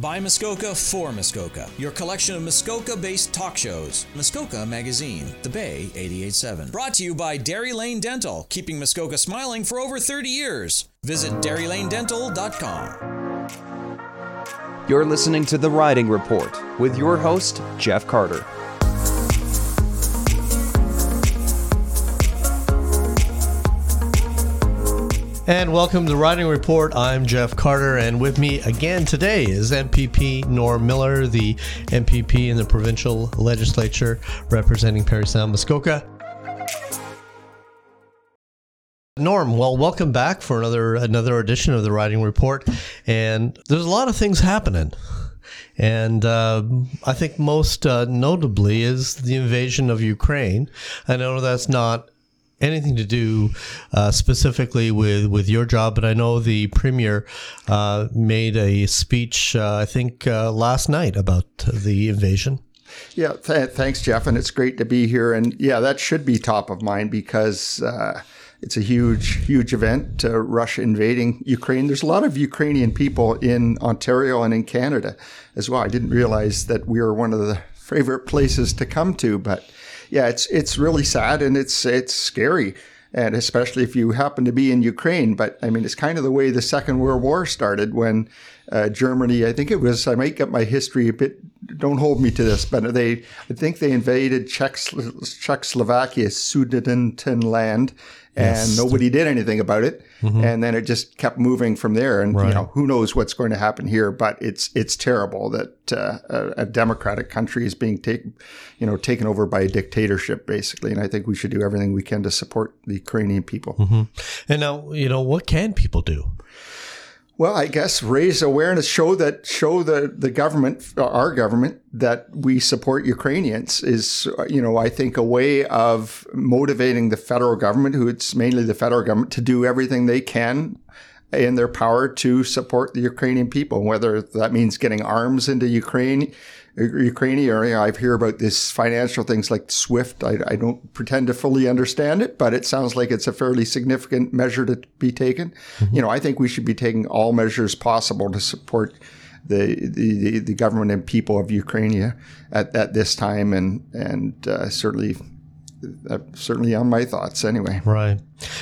By Muskoka for Muskoka, your collection of Muskoka based talk shows. Muskoka Magazine, The Bay 887. Brought to you by Dairy Lane Dental, keeping Muskoka smiling for over 30 years. Visit DairyLaneDental.com. You're listening to The Riding Report with your host, Jeff Carter. And welcome to the Riding Report. I'm Jeff Carter, and with me again today is MPP Norm Miller, the MPP in the provincial legislature representing Parry Sound Muskoka. Norm, well, welcome back for another another edition of the Riding Report. And there's a lot of things happening. And uh, I think most uh, notably is the invasion of Ukraine. I know that's not anything to do uh, specifically with, with your job, but I know the premier uh, made a speech, uh, I think, uh, last night about the invasion. Yeah, th- thanks, Jeff, and it's great to be here. And yeah, that should be top of mind because uh, it's a huge, huge event. Uh, Russia invading Ukraine. There's a lot of Ukrainian people in Ontario and in Canada as well. I didn't realize that we were one of the favorite places to come to, but yeah, it's it's really sad and it's it's scary, and especially if you happen to be in Ukraine. But I mean, it's kind of the way the Second World War started when uh, Germany. I think it was. I might get my history a bit. Don't hold me to this, but they. I think they invaded Czech Czechoslovakia, Sudetenland land, and yes. nobody did anything about it. Mm-hmm. And then it just kept moving from there. And right. you know, who knows what's going to happen here? But it's it's terrible that uh, a, a, democratic country is being taken, you know, taken over by a dictatorship, basically. And I think we should do everything we can to support the Ukrainian people. Mm-hmm. And now, you know, what can people do? Well, I guess raise awareness, show that show the the government, our government, that we support Ukrainians is, you know, I think a way of motivating the federal government, who it's mainly the federal government, to do everything they can in their power to support the Ukrainian people, whether that means getting arms into Ukraine, Ukrainian area. I hear about this financial things like SWIFT. I, I, don't pretend to fully understand it, but it sounds like it's a fairly significant measure to be taken. Mm-hmm. You know, I think we should be taking all measures possible to support the the, the government and people of Ukraine at, at this time, and and uh, certainly. Uh, certainly on my thoughts anyway. Right.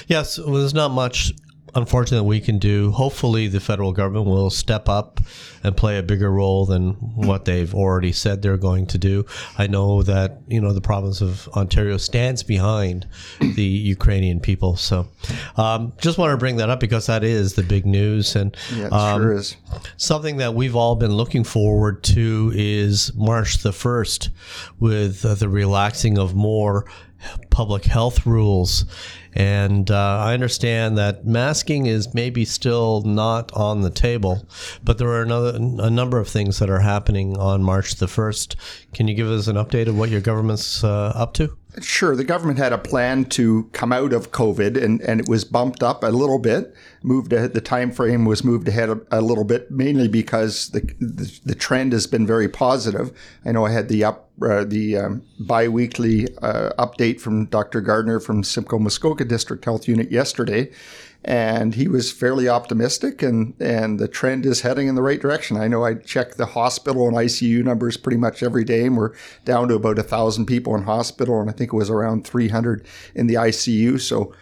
Yes, well, there's not much unfortunately we can do. Hopefully, the federal government will step up and play a bigger role than what they've already said they're going to do. I know that you know the province of Ontario stands behind the Ukrainian people. So, um, just want to bring that up because that is the big news, and yeah, um, sure is something that we've all been looking forward to is March the first, with uh, the relaxing of more public health rules. And uh, I understand that masking is maybe still not on the table, but there are another, a number of things that are happening on March the 1st. Can you give us an update of what your government's uh, up to? Sure. The government had a plan to come out of COVID, and, and it was bumped up a little bit. Moved ahead, the time frame was moved ahead a, a little bit, mainly because the, the, the trend has been very positive. I know I had the up uh, the um, biweekly uh, update from Dr. Gardner from Simcoe Muskoka District Health Unit yesterday, and he was fairly optimistic and and the trend is heading in the right direction. I know I check the hospital and ICU numbers pretty much every day and we're down to about a thousand people in hospital and I think it was around 300 in the ICU. So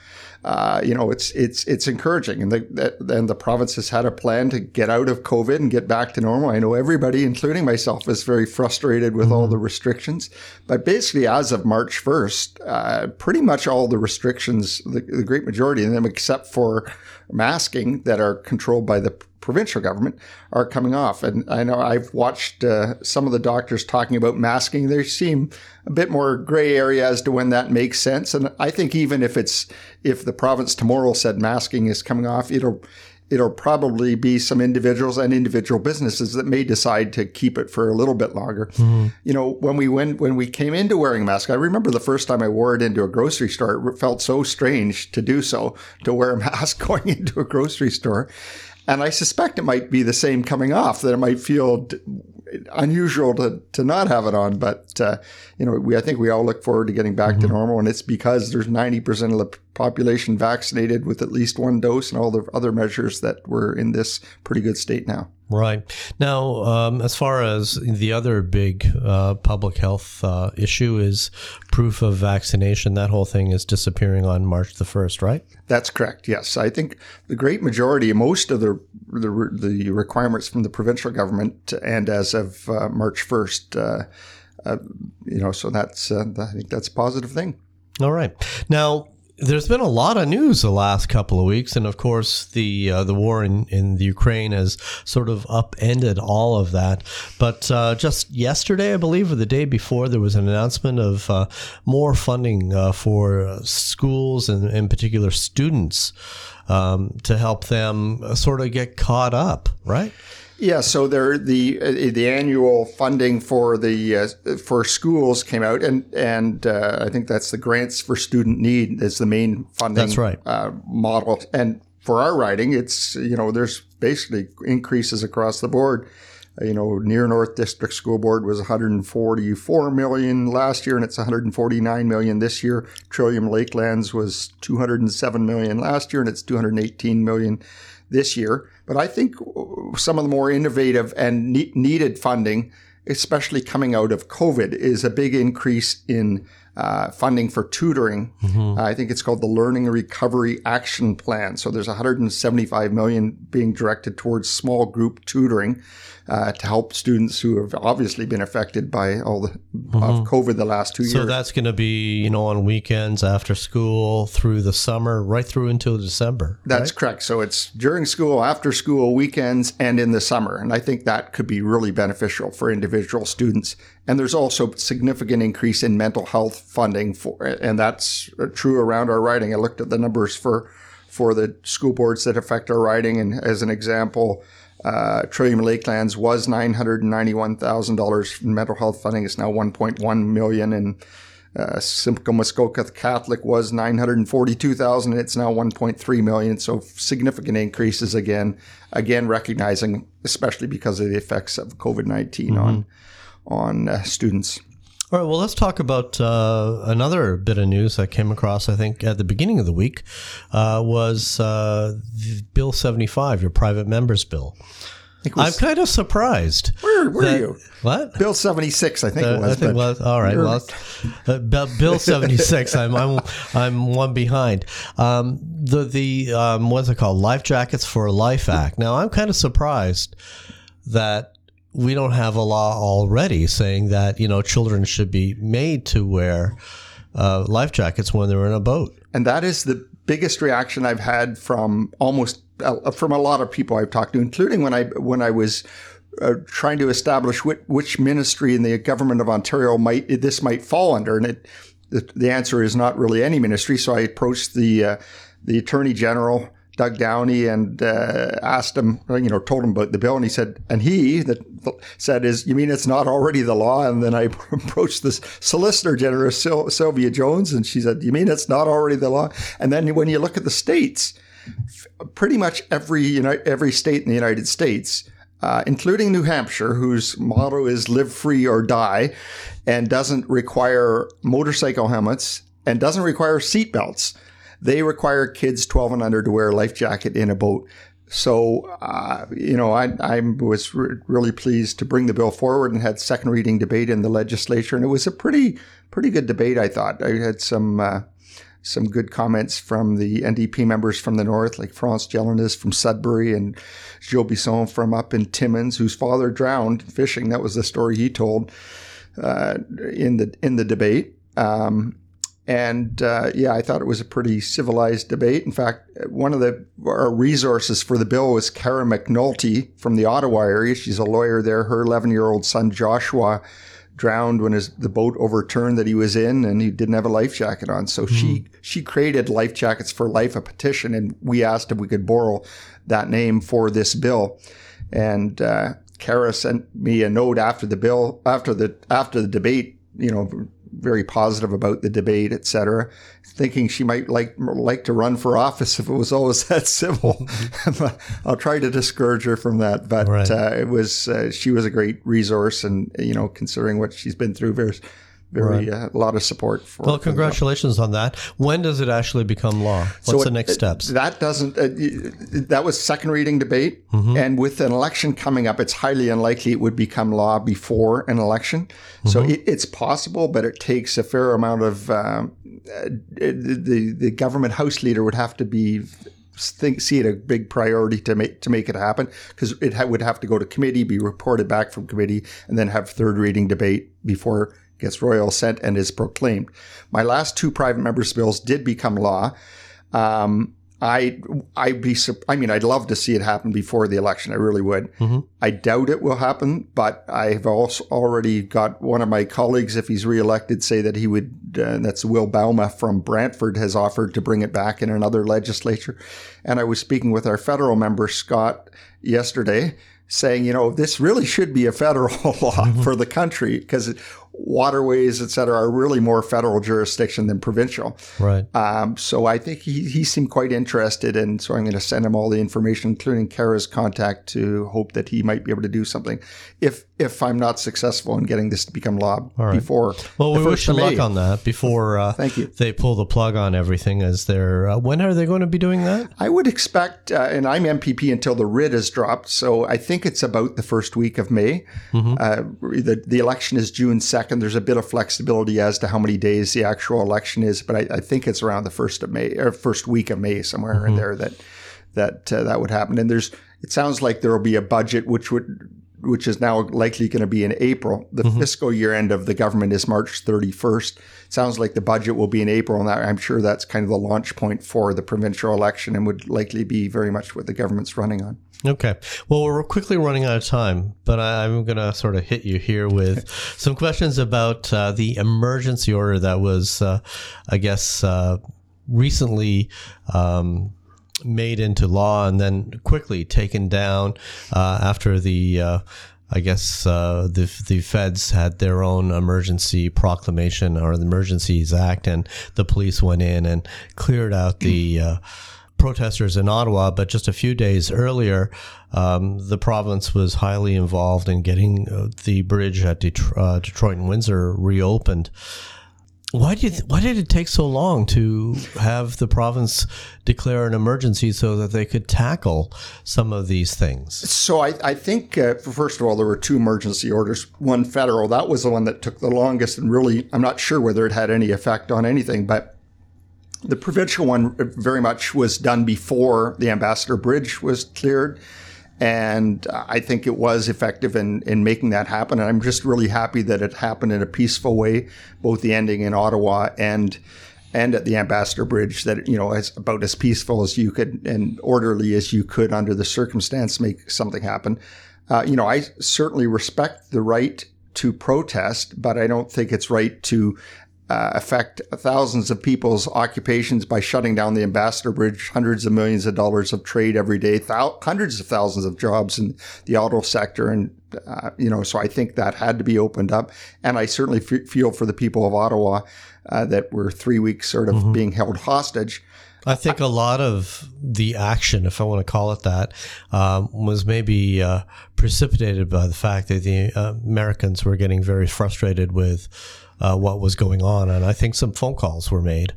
uh, you know, it's it's it's encouraging, and the and the province has had a plan to get out of COVID and get back to normal. I know everybody, including myself, is very frustrated with mm-hmm. all the restrictions, but basically, as of March first, uh, pretty much all the restrictions, the, the great majority of them, except for masking, that are controlled by the provincial government are coming off. And I know I've watched uh, some of the doctors talking about masking. They seem a bit more gray area as to when that makes sense. And I think even if it's if the province tomorrow said masking is coming off, it'll it'll probably be some individuals and individual businesses that may decide to keep it for a little bit longer. Mm-hmm. You know, when we went when we came into wearing masks, I remember the first time I wore it into a grocery store. It felt so strange to do so, to wear a mask going into a grocery store. And I suspect it might be the same coming off, that it might feel d- unusual to, to not have it on. But, uh, you know, we, I think we all look forward to getting back mm-hmm. to normal. And it's because there's 90% of the population vaccinated with at least one dose and all the other measures that we're in this pretty good state now. Right. Now, um, as far as the other big uh, public health uh, issue is proof of vaccination, that whole thing is disappearing on March the 1st, right? That's correct. Yes, I think the great majority, most of the the, the requirements from the provincial government, and as of uh, March first, uh, uh, you know, so that's uh, I think that's a positive thing. All right. Now, there's been a lot of news the last couple of weeks, and of course, the uh, the war in, in the Ukraine has sort of upended all of that. But uh, just yesterday, I believe, or the day before, there was an announcement of uh, more funding uh, for schools and, in particular, students um, to help them uh, sort of get caught up, right? Yeah, so there the uh, the annual funding for the uh, for schools came out, and and uh, I think that's the grants for student need is the main funding. That's right. Uh, model, and for our riding, it's you know there's basically increases across the board. You know, Near North District School Board was 144 million last year, and it's 149 million this year. Trillium Lakelands was 207 million last year, and it's 218 million this year. But I think uh, some of the more innovative and ne- needed funding, especially coming out of COVID, is a big increase in uh, funding for tutoring. Mm-hmm. I think it's called the Learning Recovery Action Plan. So there's 175 million being directed towards small group tutoring uh, to help students who have obviously been affected by all the mm-hmm. of COVID the last two so years. So that's going to be you know on weekends after school through the summer, right through until December. That's right? correct. So it's during school, after school, weekends, and in the summer, and I think that could be really beneficial for individual students. And there's also significant increase in mental health funding for, and that's true around our riding. I looked at the numbers for for the school boards that affect our riding, and as an example. Uh, Trillium Lakelands was nine hundred ninety-one thousand dollars in mental health funding. It's now one point one million, and uh, Simcoe Muskoka Catholic was nine hundred forty-two thousand. It's now one point three million. So significant increases again. Again, recognizing, especially because of the effects of COVID 19 mm-hmm. on on uh, students. All right, well, let's talk about uh, another bit of news that came across, I think, at the beginning of the week uh, was uh, Bill 75, your private members bill. I'm kind of surprised. Where were that, you? What? Bill 76, I think it uh, was. I think it was. All right. Well, uh, Bill 76, I'm, I'm, I'm one behind. Um, the, the um, what's it called? Life Jackets for Life Act. Now, I'm kind of surprised that we don't have a law already saying that you know children should be made to wear uh, life jackets when they're in a boat. And that is the biggest reaction I've had from almost uh, from a lot of people I've talked to, including when I when I was. Uh, trying to establish which, which, ministry in the government of Ontario might this might fall under, and it, the, the answer is not really any ministry. So I approached the uh, the Attorney General Doug Downey and uh, asked him, you know, told him about the bill, and he said, and he that said is, you mean it's not already the law? And then I approached this Solicitor General Sylvia Jones, and she said, you mean it's not already the law? And then when you look at the states, pretty much every you know every state in the United States. Uh, including New Hampshire, whose motto is live free or die, and doesn't require motorcycle helmets and doesn't require seatbelts. They require kids 12 and under to wear a life jacket in a boat. So, uh, you know, I, I was re- really pleased to bring the bill forward and had second reading debate in the legislature, and it was a pretty pretty good debate. I thought I had some uh, some good comments from the NDP members from the north, like France Gélinas from Sudbury and Gilles Bisson from up in Timmins, whose father drowned fishing. That was the story he told uh, in the in the debate. Um, and uh, yeah, I thought it was a pretty civilized debate. In fact, one of the resources for the bill was Kara McNulty from the Ottawa area. She's a lawyer there. Her 11 year old son, Joshua, drowned when his, the boat overturned that he was in and he didn't have a life jacket on. So mm-hmm. she, she created Life Jackets for Life, a petition, and we asked if we could borrow that name for this bill. And uh, Kara sent me a note after the bill, after the, after the debate, you know, very positive about the debate, etc., thinking she might like like to run for office if it was always that civil. I'll try to discourage her from that, but right. uh, it was uh, she was a great resource, and you know, considering what she's been through, very very uh, a lot of support for. Well, congratulations on that. When does it actually become law? What's So the next it- steps? That doesn't. Uh, that was second reading debate, Mm-hmm. and with an election coming up, it's highly unlikely it would become law before an election. So Mm-hmm. it, it's possible, but it takes a fair amount of. Um, uh, the the government house leader would have to be. Think, see it a big priority to make to make it happen because it ha- would have to go to committee, be reported back from committee, and then have third reading debate before it gets royal assent and is proclaimed. My last two private members' bills did become law. Um, I I'd be I mean I'd love to see it happen before the election. I really would. I doubt it will happen, but I've also already got one of my colleagues, if he's reelected, say that he would. Uh, that's Will Bouma from Brantford has offered to bring it back in another legislature. And I was speaking with our federal member Scott yesterday, saying, you know, this really should be a federal law for the country because waterways, et cetera, are really more federal jurisdiction than provincial. right. Um, so I think he, he seemed quite interested, and so I'm going to send him all the information, including Kara's contact, to hope that he might be able to do something. If if I'm not successful in getting this to become law right. before Well, we wish you luck on that before uh, Thank you. they pull the plug on everything. As they're uh, when are they going to be doing that? I would expect, uh, and I'm MPP until the writ is dropped, so I think it's about the first week of May. Uh, the, the election is June 2nd. And there's a bit of flexibility as to how many days the actual election is, but I, I think it's around the first of May or first week of May, somewhere in there that that uh, that would happen. And there's, it sounds like there will be a budget which would. Which is now likely going to be in April. The fiscal year end of the government is March 31st. Sounds like the budget will be in April, and that, I'm sure that's kind of the launch point for the provincial election and would likely be very much what the government's running on. Okay. Well, we're quickly running out of time, but I, I'm going to sort of hit you here with some questions about uh, the emergency order that was, uh, I guess, uh, recently. Um, made into law and then quickly taken down uh, after the uh, I guess uh, the the feds had their own emergency proclamation or the Emergencies Act, and the police went in and cleared out the uh, protesters in Ottawa. But just a few days earlier, um, the province was highly involved in getting uh, the bridge at Detro- uh, Detroit and Windsor reopened. Why did why did it take so long to have the province declare an emergency so that they could tackle some of these things? So I, I think, uh, first of all, there were two emergency orders. One federal, that was the one that took the longest, and really, I'm not sure whether it had any effect on anything, but the provincial one very much was done before the Ambassador Bridge was cleared. And I think it was effective in, in making that happen. And I'm just really happy that it happened in a peaceful way, both the ending in Ottawa and and at the Ambassador Bridge that you know it's about as peaceful as you could and orderly as you could under the circumstance make something happen. Uh, you know, I certainly respect the right to protest, but I don't think it's right to uh, affect thousands of people's occupations by shutting down the Ambassador Bridge, hundreds of millions of dollars of trade every day, thou- hundreds of thousands of jobs in the auto sector. And, uh, you know, so I think that had to be opened up. And I certainly f- feel for the people of Ottawa uh, that were three weeks sort of being held hostage. I think a lot of the action, if I want to call it that, um, was maybe uh, precipitated by the fact that the uh, Americans were getting very frustrated with uh, what was going on, and I think some phone calls were made.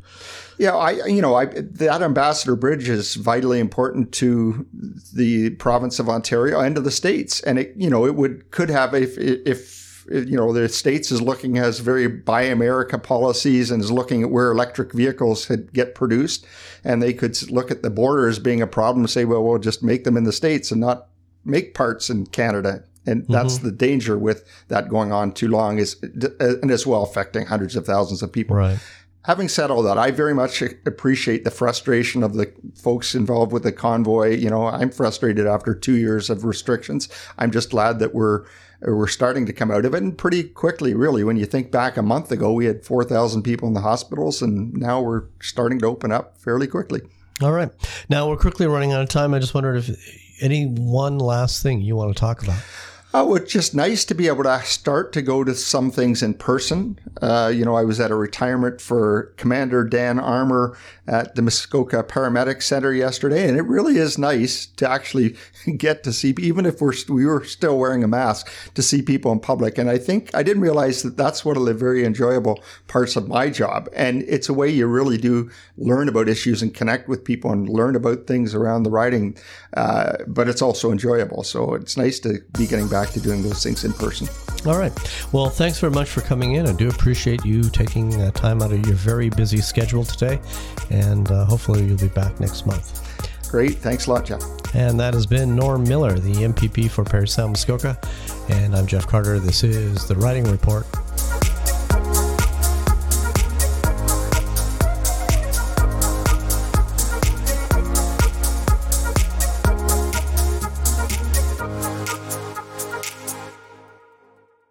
Yeah, I you know I, that Ambassador Bridge is vitally important to the province of Ontario and to the states, and it you know it would could have if if you know the states is looking has very buy America policies and is looking at where electric vehicles get produced, and they could look at the border as being a problem and say, well, we'll just make them in the states and not make parts in Canada. And that's mm-hmm. the danger with that going on too long is and as well affecting hundreds of thousands of people. Right. Having said all that, I very much appreciate the frustration of the folks involved with the convoy. You know, I'm frustrated after two years of restrictions. I'm just glad that we're we're starting to come out of it and pretty quickly, really. When you think back a month ago, we had 4,000 people in the hospitals, and now we're starting to open up fairly quickly. All right. Now we're quickly running out of time. I just wondered if any one last thing you want to talk about. Oh, it's just nice to be able to start to go to some things in person. Uh, you know, I was at a retirement for Commander Dan Armour at the Muskoka Paramedic Center yesterday, and it really is nice to actually get to see, even if we're we were still wearing a mask, to see people in public. And I think I didn't realize that that's one of the very enjoyable parts of my job, and it's a way you really do learn about issues and connect with people and learn about things around the riding. Uh, but it's also enjoyable, so it's nice to be getting back to doing those things in person. All right. Well, thanks very much for coming in. I do appreciate you taking uh, time out of your very busy schedule today, and uh, hopefully you'll be back next month. Great. Thanks a lot, Jeff. And that has been Norm Miller, the MPP for Parry Sound Muskoka. And I'm Jeff Carter. This is the Riding Report.